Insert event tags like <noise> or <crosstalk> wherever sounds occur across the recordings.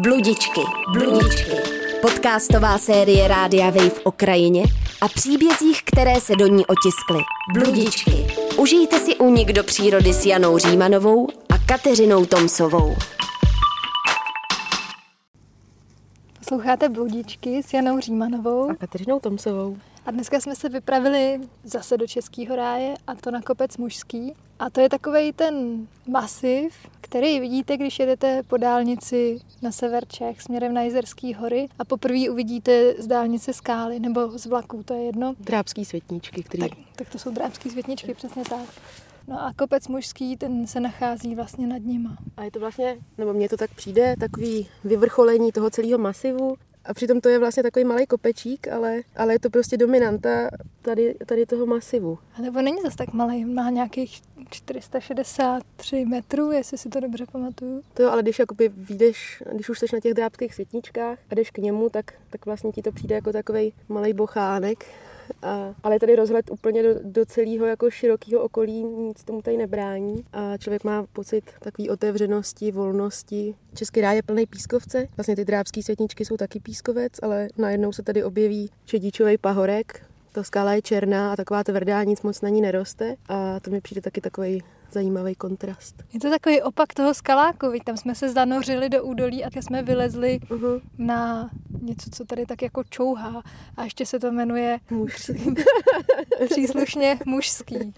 Bludičky, bludičky. Podcastová série Rádia Wave o krajině a příbězích, které se do ní otiskly. Bludičky. Užijte si únik do přírody s Janou Římanovou a Kateřinou Tomsovou. Posloucháte Bludičky s Janou Římanovou. A Kateřinou Tomsovou. A dneska jsme se vypravili zase do Českého ráje a to na kopec mužský. A to je takový ten masiv, který vidíte, když jedete po dálnici na sever Čech směrem na Jizerský hory a poprvé uvidíte z dálnice skály nebo z vlaků, to je jedno. Drábský světníčky, který... Tak, tak to jsou drábský světničky, přesně tak. No a kopec mužský, ten se nachází vlastně nad nima. A je to vlastně, nebo mně to tak přijde, takový vyvrcholení toho celého masivu. A přitom to je vlastně takový malý kopečík, ale, ale je to prostě dominanta tady, tady toho masivu. A nebo není zase tak malý, má nějakých 463 metrů, jestli si to dobře pamatuju. To jo, ale když jakoby vyjdeš, když už jsi na těch drábských světničkách a jdeš k němu, tak, tak vlastně ti to přijde jako takový malý bochánek. A, ale tady rozhled úplně do, do celého jako širokého okolí, nic tomu tady nebrání. A člověk má pocit takové otevřenosti, volnosti. Český ráj je plný pískovce. Vlastně ty drábské světničky jsou taky pískovec, ale najednou se tady objeví čedíčový pahorek, ta skala je černá a taková tvrdá, nic moc na ní neroste a to mi přijde taky takový zajímavý kontrast. Je to takový opak toho skaláku, víc, tam jsme se zanořili do údolí a teď jsme vylezli uh-huh. na něco, co tady tak jako čouhá a ještě se to jmenuje mužský. <laughs> příslušně mužský.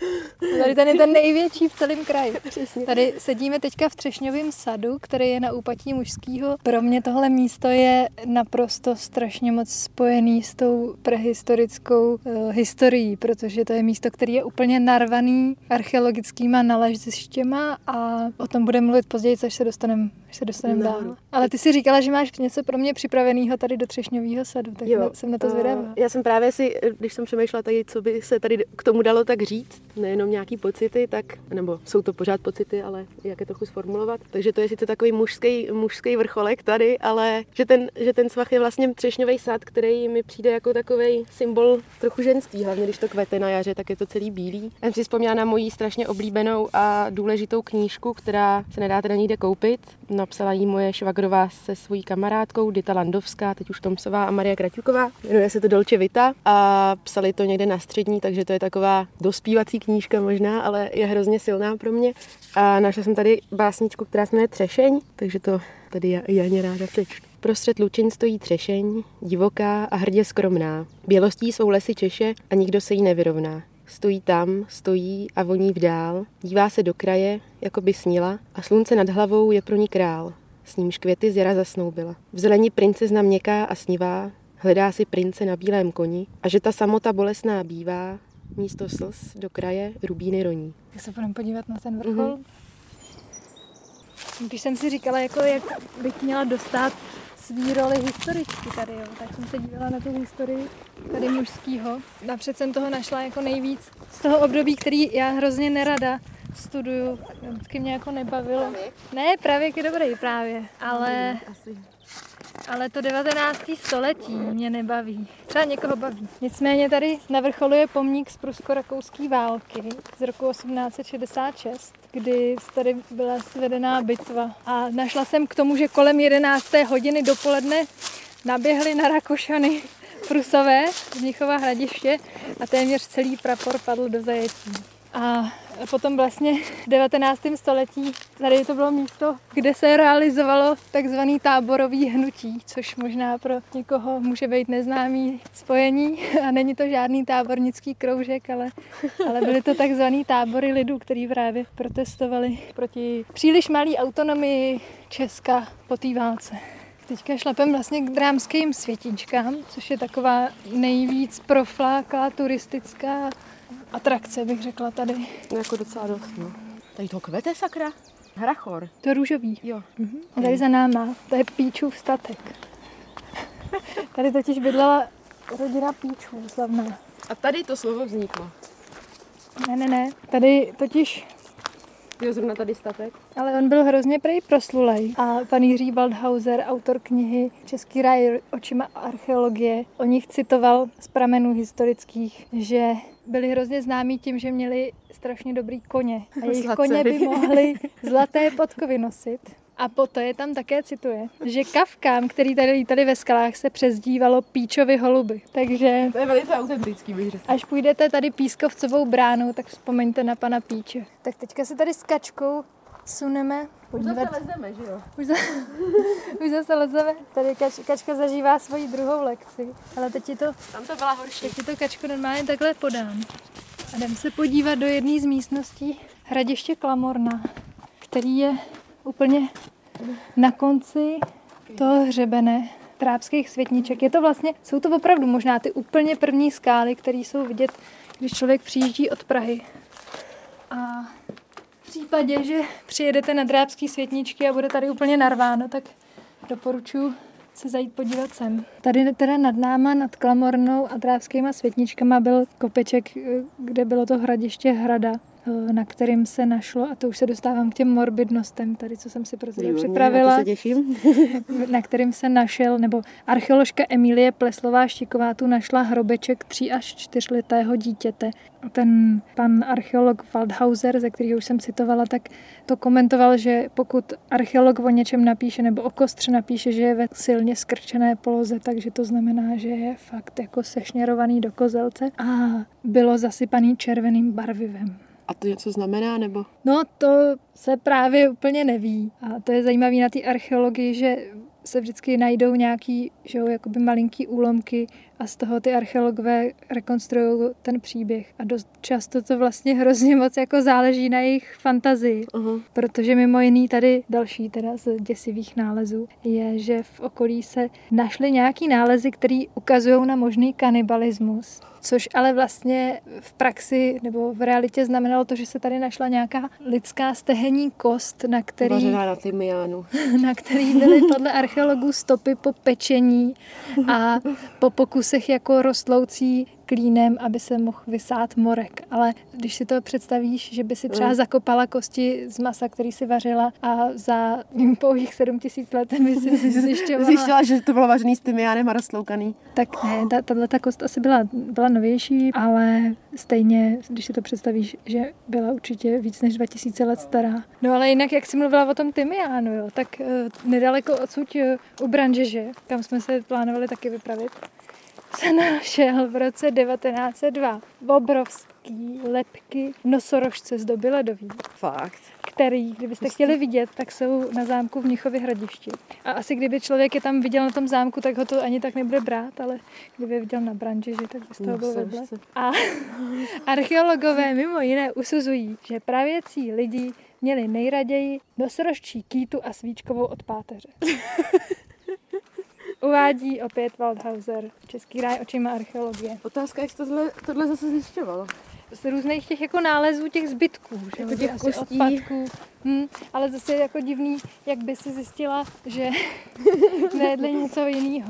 Tady ten je ten největší v celém kraji. Přesně. Tady sedíme teďka v Třešňovém sadu, který je na úpatí mužského. Pro mě tohle místo je naprosto strašně moc spojený s tou prehistorickou uh, historií, protože to je místo, který je úplně narvaný archeologickýma nalezištěma a o tom budeme mluvit později, až se dostaneme se dostaneme no. dál. Ale ty si říkala, že máš něco pro mě připraveného tady do Třešňového sadu, tak jo, jsem na to zvědavá. Já jsem právě si, když jsem přemýšlela tady, co by se tady k tomu dalo tak říct, nejenom nějaký pocity, tak, nebo jsou to pořád pocity, ale jak je trochu sformulovat. Takže to je sice takový mužský, mužský vrcholek tady, ale že ten, že ten svach je vlastně třešňový sad, který mi přijde jako takový symbol trochu ženství, hlavně když to kvete na jaře, tak je to celý bílý. Já jsem si vzpomněla na moji strašně oblíbenou a důležitou knížku, která se nedá teda nikde koupit. Napsala ji moje švagrová se svojí kamarádkou Dita Landovská, teď už Tomsová a Maria Kraťuková. Jmenuje se to Dolce Vita a psali to někde na střední, takže to je taková dospívací knížka možná, ale je hrozně silná pro mě. A našla jsem tady básničku, která se jmenuje Třešeň, takže to tady já, Janě ráda přečtu. Prostřed lučin stojí třešeň, divoká a hrdě skromná. Bělostí jsou lesy Češe a nikdo se jí nevyrovná. Stojí tam, stojí a voní vdál, dívá se do kraje, jako by snila, a slunce nad hlavou je pro ní král, s nímž květy z jara zasnoubila. V zelení princezna měkká a snivá, hledá si prince na bílém koni, a že ta samota bolesná bývá, místo slz do kraje rubíny roní. Tak se budeme podívat na ten vrchol. Mm-hmm. Když jsem si říkala, jako jak bych měla dostat svý roli historičky tady, jo. tak jsem se dívala na tu historii tady mužskýho. Napřed jsem toho našla jako nejvíc z toho období, který já hrozně nerada studuju. Vždycky mě jako nebavilo. Ne, právě je dobrý právě, ale ale to 19. století mě nebaví. Třeba někoho baví. Nicméně tady na vrcholu je pomník z prusko-rakouské války z roku 1866, kdy tady byla svedená bitva. A našla jsem k tomu, že kolem 11. hodiny dopoledne naběhli na Rakušany Prusové z Mnichova hradiště a téměř celý prapor padl do zajetí. A potom vlastně v 19. století tady to bylo místo, kde se realizovalo takzvaný táborový hnutí, což možná pro někoho může být neznámý spojení a není to žádný tábornický kroužek, ale, ale byly to takzvaný tábory lidů, který právě protestovali proti příliš malé autonomii Česka po té válce. Teďka šlapem vlastně k drámským světičkám, což je taková nejvíc profláklá turistická atrakce, bych řekla tady. Jako docela dost, no. Tady to kvete, sakra? Hrachor. To je růžový. Jo. Mhm. A tady za náma, to je Píčův statek. <laughs> tady totiž bydlela rodina Píčů slavná. A tady to slovo vzniklo? Ne, ne, ne. Tady totiž Jo, zrovna tady statek. Ale on byl hrozně prej proslulej. A pan Jiří Waldhauser, autor knihy Český ráj očima archeologie, o nich citoval z pramenů historických, že byli hrozně známí tím, že měli strašně dobrý koně. A jejich koně by mohly zlaté podkovy nosit. A je tam také cituje, že kavkám, který tady lítali ve skalách, se přezdívalo píčovi holuby. Takže To je velice autentický, bych řekla. až půjdete tady pískovcovou bránou, tak vzpomeňte na pana Píče. Tak teďka se tady s kačkou suneme podívat. lezeme, že jo? Už, za, <laughs> už zase lezeme. Tady kač, kačka zažívá svoji druhou lekci. Ale teď ti to, Tam to byla horší. teď ti to kačku normálně takhle podám. A jdem se podívat do jedné z místností hradiště Klamorna, který je úplně na konci toho hřebene trápských světniček. Je to vlastně, jsou to opravdu možná ty úplně první skály, které jsou vidět, když člověk přijíždí od Prahy. A v případě, že přijedete na drábský světničky a bude tady úplně narváno, tak doporučuji se zajít podívat sem. Tady teda nad náma, nad Klamornou a drábskýma světničkama byl kopeček, eh, kde bylo to hradiště Hrada, na kterým se našlo, a to už se dostávám k těm morbidnostem, tady co jsem si pro tebe připravila Na to se těším. <laughs> na kterým se našel, nebo archeoložka Emílie Pleslová Štiková tu našla hrobeček 3 až 4 letého dítěte. Ten pan archeolog Waldhauser, ze kterého už jsem citovala, tak to komentoval, že pokud archeolog o něčem napíše nebo o kostře napíše, že je ve silně skrčené poloze, takže to znamená, že je fakt jako sešněrovaný do kozelce a bylo zasypaný červeným barvivem. A to něco znamená, nebo? No to se právě úplně neví. A to je zajímavé na té archeologii, že se vždycky najdou nějaký, že jo, jakoby malinký úlomky a z toho ty archeologové rekonstruují ten příběh. A dost často to vlastně hrozně moc jako záleží na jejich fantazii. Uh-huh. Protože mimo jiný tady další teda z děsivých nálezů je, že v okolí se našly nějaký nálezy, které ukazují na možný kanibalismus. Což ale vlastně v praxi nebo v realitě znamenalo to, že se tady našla nějaká lidská stehenní kost, na který, Vařená na tymiánu. <laughs> na který byly podle archeologů <laughs> stopy po pečení a po pokusech jako rostloucí klínem, aby se mohl vysát morek. Ale když si to představíš, že by si třeba Mm. zakopala kosti z masa, který si vařila a za pouhých sedm tisíc let by si <laughs> zjišťovala, Zjistila, že to bylo vařený s tymiánem a rozsloukaný. tak ne, ta, tahle ta kost asi byla, byla novější, ale stejně, když si to představíš, že byla určitě víc než 2000 let stará. No ale jinak, jak jsi mluvila o tom Tymiánu, jo, tak uh, nedaleko odsud uh, u Branžeže, kam jsme se plánovali taky vypravit, se našel v roce 1902 obrovský lepky nosorožce z doby ledový Fakt. který, kdybyste chtěli vidět, tak jsou na zámku v Mnichově hradišti. A asi kdyby člověk je tam viděl na tom zámku, tak ho to ani tak nebude brát, ale kdyby je viděl na branži, že tak by z toho bylo vedle. A <laughs> archeologové mimo jiné usuzují, že pravěcí lidi měli nejraději nosorožčí kýtu a svíčkovou od páteře. <laughs> Uvádí opět Waldhauser, Český ráj očima archeologie. Otázka, jak jsi tohle, tohle zase zjišťovala. Z různých těch jako nálezů těch zbytků, že Jako těch kostí. odpadků. Hm, ale zase je jako divný, jak by si zjistila, že <laughs> nejedli něco jiného.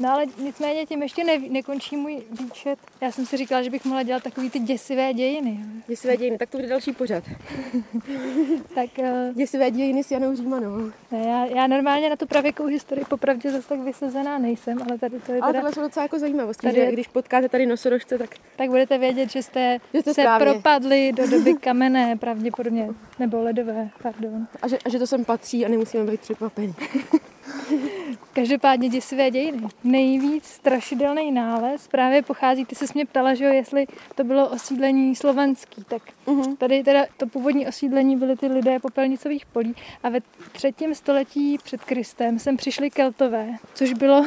No ale nicméně tím ještě ne, nekončí můj výčet. Já jsem si říkala, že bych mohla dělat takový ty děsivé dějiny. Děsivé dějiny, tak to bude další pořad. <laughs> Tak eh, Děsivé dějiny s Janou Římanovou. ne, já, já normálně na tu pravěkou historii popravdě zase tak vysazená nejsem, ale tady to je Ale teda, tohle jsou docela jako zajímavosti, Tady že když potkáte tady nosorožce, tak tak budete vědět, že jste, Že jste se správně. propadli do doby kamenné pravděpodobně, nebo ledové, pardon. a že, a že to sem patří a nemusíme být překvapení. Každopádně děsivé dějiny. Nejvíc strašidelný nález právě pochází, ty se mě ptala, že jo, jestli to bylo osídlení slovanský, tak Mhm. tady teda to původní osídlení byly ty lidé popelnicových polí a ve třetím století před Kristem sem přišli Keltové, což bylo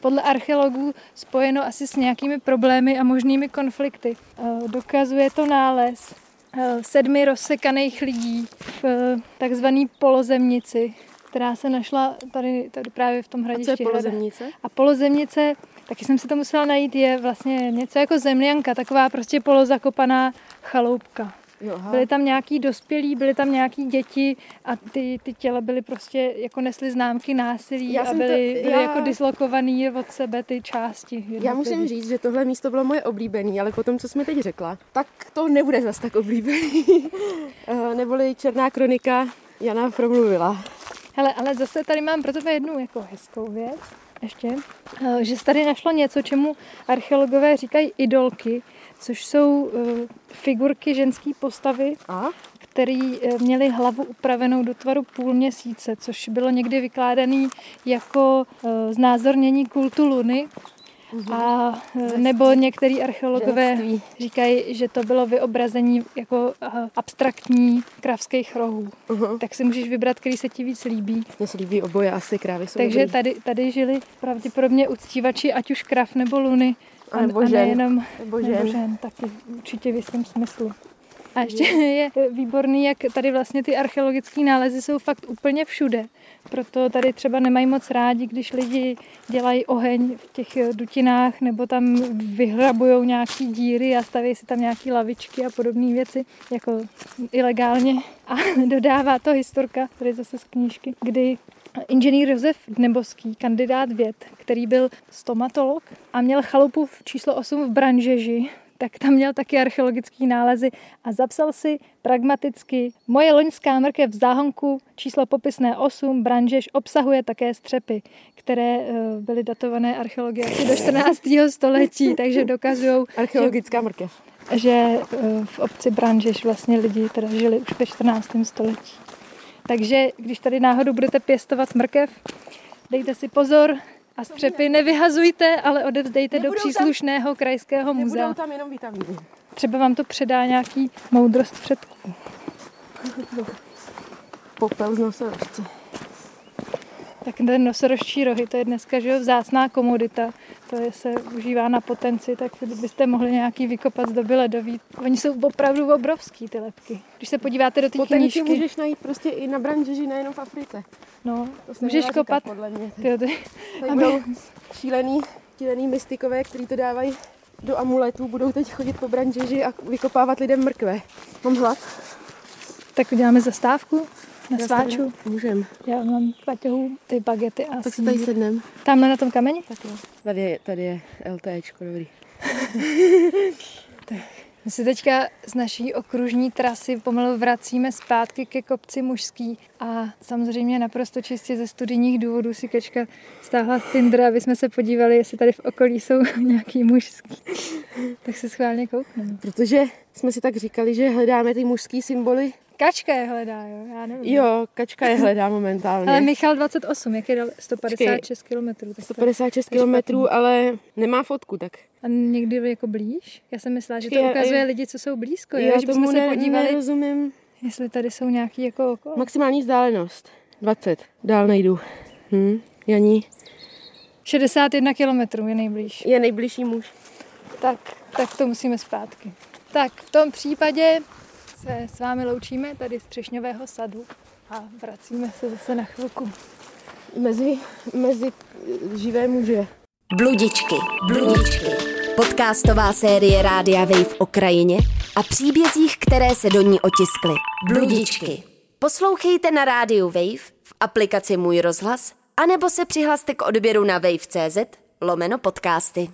podle archeologů spojeno asi s nějakými problémy a možnými konflikty. Eh, Dokazuje to nález eh, sedmi rozsekaných lidí v eh, takzvaný polozemnici, která se našla tady, tady právě v tom A co je hradišti. Hrada. polozemnice? A polozemnice, taky jsem si to musela najít, je vlastně něco jako zemljanka, taková prostě polozakopaná chaloupka. Aha. Byly tam nějaký dospělí, byly tam nějaký děti a ty, ty těla byly prostě, jako nesly známky násilí Já a jsem to- byly, byly já- jako dislokovaný od sebe ty části. Já jednotlivý. musím říct, že tohle místo bylo moje oblíbené, ale potom, co jsi mi teď řekla, tak to nebude zas tak oblíbený. <laughs> Eh, Neboli Černá kronika Jana promluvila. Hele, ale zase tady mám pro tebe jednu jako hezkou věc. Ještě, eh, že se tady našlo něco, čemu archeologové říkají idolky, což jsou eh, figurky ženské postavy, A? který eh, měli hlavu upravenou do tvaru půl měsíce, což bylo někdy vykládaný jako znázornění kultu Luny. A eh, nebo některý archeologové Ženství. říkají, že to bylo vyobrazení jako eh, abstraktní kravských rohů. Uh-huh. Tak si můžeš vybrat, který se ti víc líbí. Mně se líbí oboje, asi krávy jsou Takže dobrý. tady, tady žili pravděpodobně uctívači ať už krav nebo luny. A nebo a žen. nejenom Nebo nebo žen. žen, taky určitě v jistém smyslu. A ještě je výborný, jak tady vlastně ty archeologické nálezy jsou fakt úplně všude. Proto tady třeba nemají moc rádi, když lidi dělají oheň v těch dutinách nebo tam vyhrabují nějaký díry a staví si tam nějaké lavičky a podobné věci, jako ilegálně. A <laughs> dodává to historka, tady zase z knížky, kdy Inženýr Josef Dneboský, kandidát věd, který byl stomatolog a měl chalupu v číslo 8 v Branžeži, tak tam měl taky archeologické nálezy a zapsal si pragmaticky Moje loňská mrkev v záhonku číslo popisné 8 Branžež obsahuje také střepy, které eh, byly datované archeologie do 14. století, <laughs> takže dokazují, Archeologická mrkev. že eh, v obci Branžeš vlastně lidi teda žili už ve 14. století. Takže když tady náhodou budete pěstovat mrkev, dejte si pozor a střepy nevyhazujte, ale odevzdejte do Nebudou tam- příslušného krajského muzea. Nebudou tam jenom vitamíny. Třeba vám to předá nějaký moudrost předků. Popel z nosorožce. Tak ten nosorožčí rohy, to je dneska že jo, vzácná komodita. To je, se užívá na potenci, tak byste mohli nějaký vykopat z doby ledový. Oni jsou opravdu obrovský, ty lepky. Když se podíváte do té Potenci knížky, můžeš najít prostě i na branžeži, nejenom v Africe. no, To můžeš kopat. podle mě. Tyjo, ty, Tady budou šílený, šílený mystikové, kteří to dávají do amuletů, budou teď chodit po branžeži a vykopávat lidem mrkve. Mám hlad? tak uděláme zastávku na Já sváču. Můžem. Já mám paťohu, ty bagety a Tak se tady sednem. Tamhle na tom kameni? Tak jo. Tady je, tady je LTčko, dobrý. <laughs> My se teďka z naší okružní trasy pomalu vracíme zpátky ke kopci mužský a samozřejmě naprosto čistě ze studijních důvodů si Kečka stáhla Tinder, aby jsme se podívali, jestli tady v okolí jsou <laughs> nějaký mužský. Tak se schválně koukneme. Protože jsme si tak říkali, že hledáme ty mužský symboly. Kačka je hledá, jo? Já nevím. Jo, kačka je hledá momentálně. Ale Michal 28, jak je dal 156 km. 156 kilometrů, ale nemá fotku, tak A někdy jako blíž? Já jsem myslela, že to Já- ukazuje lidi, co jsou blízko. Jo, já že bychom tomu se podívali, nerozumím. jestli tady jsou nějaký jako okolo. Maximální vzdálenost. 20. Dál nejdu. Hm. Janí 61 km je nejblíž. je nejbližší muž. Tak, tak to musíme zpátky. Tak v tom případě se s vámi loučíme tady z Třešňového sadu a vracíme se zase na chvilku. Mezi, mezi živé muže. Bludičky, bludičky. Podcastová série Rádia Wave o krajině a příbězích, které se do ní otiskly. Bludičky. Poslouchejte na rádiu Wave, v aplikaci Můj rozhlas, anebo se přihlaste k odběru na wave.cz lomeno podcasty.